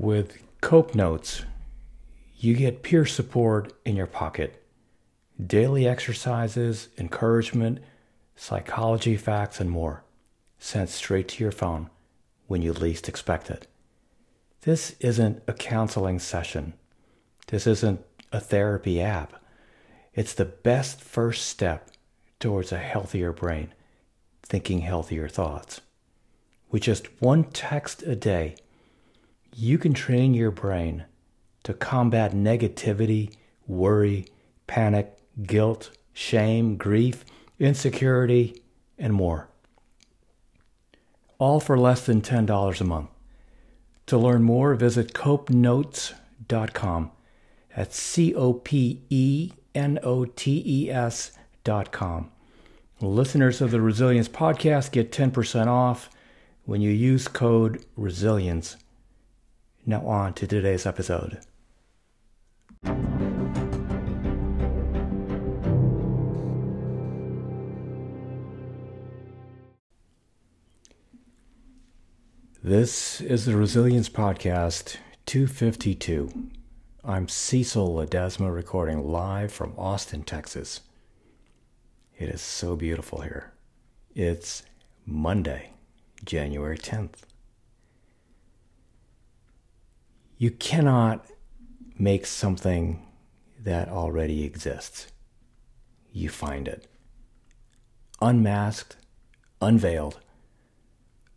With Cope Notes, you get peer support in your pocket, daily exercises, encouragement, psychology facts, and more sent straight to your phone when you least expect it. This isn't a counseling session. This isn't a therapy app. It's the best first step towards a healthier brain, thinking healthier thoughts. With just one text a day, you can train your brain to combat negativity, worry, panic, guilt, shame, grief, insecurity, and more. All for less than $10 a month. To learn more, visit copenotes.com. That's C O P E N O T E S.com. Listeners of the Resilience Podcast get 10% off when you use code RESILIENCE. Now, on to today's episode. This is the Resilience Podcast 252. I'm Cecil Ledesma recording live from Austin, Texas. It is so beautiful here. It's Monday, January 10th. You cannot make something that already exists. You find it. Unmasked, unveiled.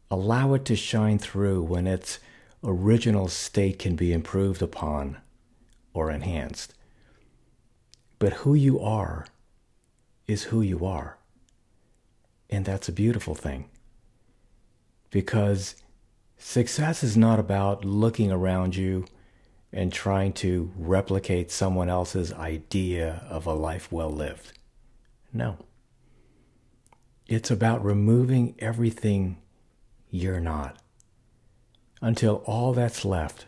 Allow it to shine through when its original state can be improved upon or enhanced. But who you are is who you are. And that's a beautiful thing. Because success is not about looking around you and trying to replicate someone else's idea of a life well lived. No. It's about removing everything you're not until all that's left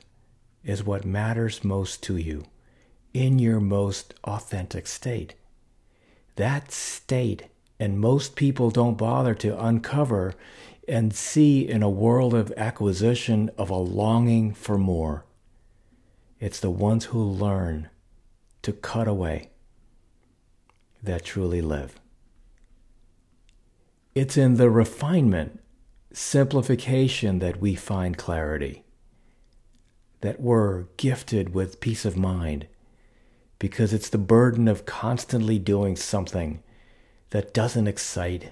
is what matters most to you in your most authentic state. That state, and most people don't bother to uncover and see in a world of acquisition of a longing for more. It's the ones who learn to cut away that truly live. It's in the refinement, simplification that we find clarity that we're gifted with peace of mind because it's the burden of constantly doing something that doesn't excite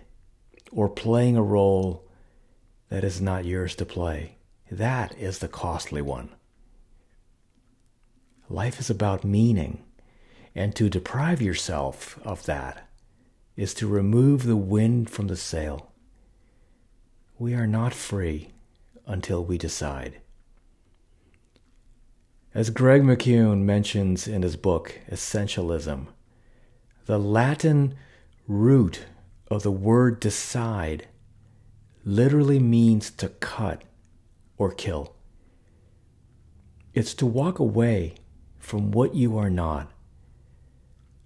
or playing a role that is not yours to play. That is the costly one. Life is about meaning, and to deprive yourself of that is to remove the wind from the sail. We are not free until we decide. As Greg McKeown mentions in his book, Essentialism, the Latin root of the word decide literally means to cut or kill. It's to walk away from what you are not,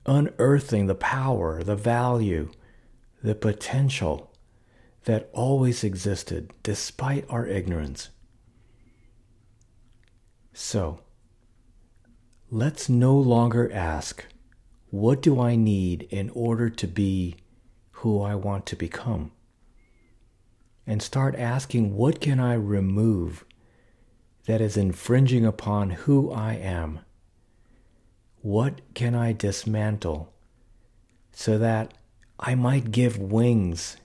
unearthing the power, the value, the potential that always existed despite our ignorance. So, Let's no longer ask, What do I need in order to be who I want to become? And start asking, What can I remove that is infringing upon who I am? What can I dismantle so that I might give wings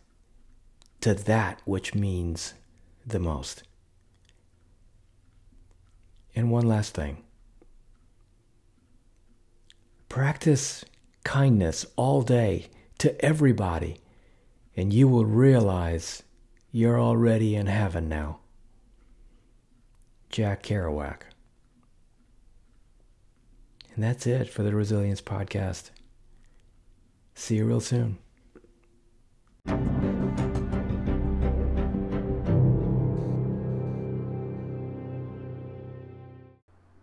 to that which means the most? And one last thing. Practice kindness all day to everybody, and you will realize you're already in heaven now. Jack Kerouac. And that's it for the Resilience Podcast. See you real soon.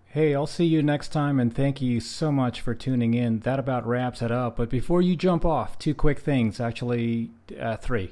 Hey, I'll see you next time, and thank you so much for tuning in. That about wraps it up. But before you jump off, two quick things actually, uh, three.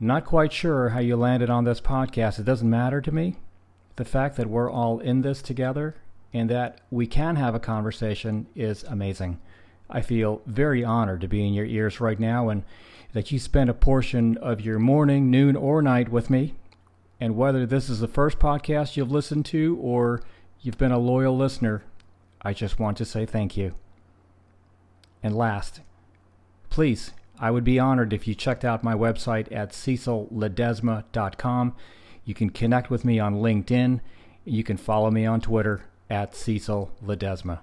not quite sure how you landed on this podcast. It doesn't matter to me. The fact that we're all in this together and that we can have a conversation is amazing. I feel very honored to be in your ears right now and that you spend a portion of your morning, noon, or night with me. And whether this is the first podcast you've listened to or you've been a loyal listener, I just want to say thank you. And last, please, I would be honored if you checked out my website at cecilledesma.com. You can connect with me on LinkedIn. You can follow me on Twitter at Cecil Ledesma.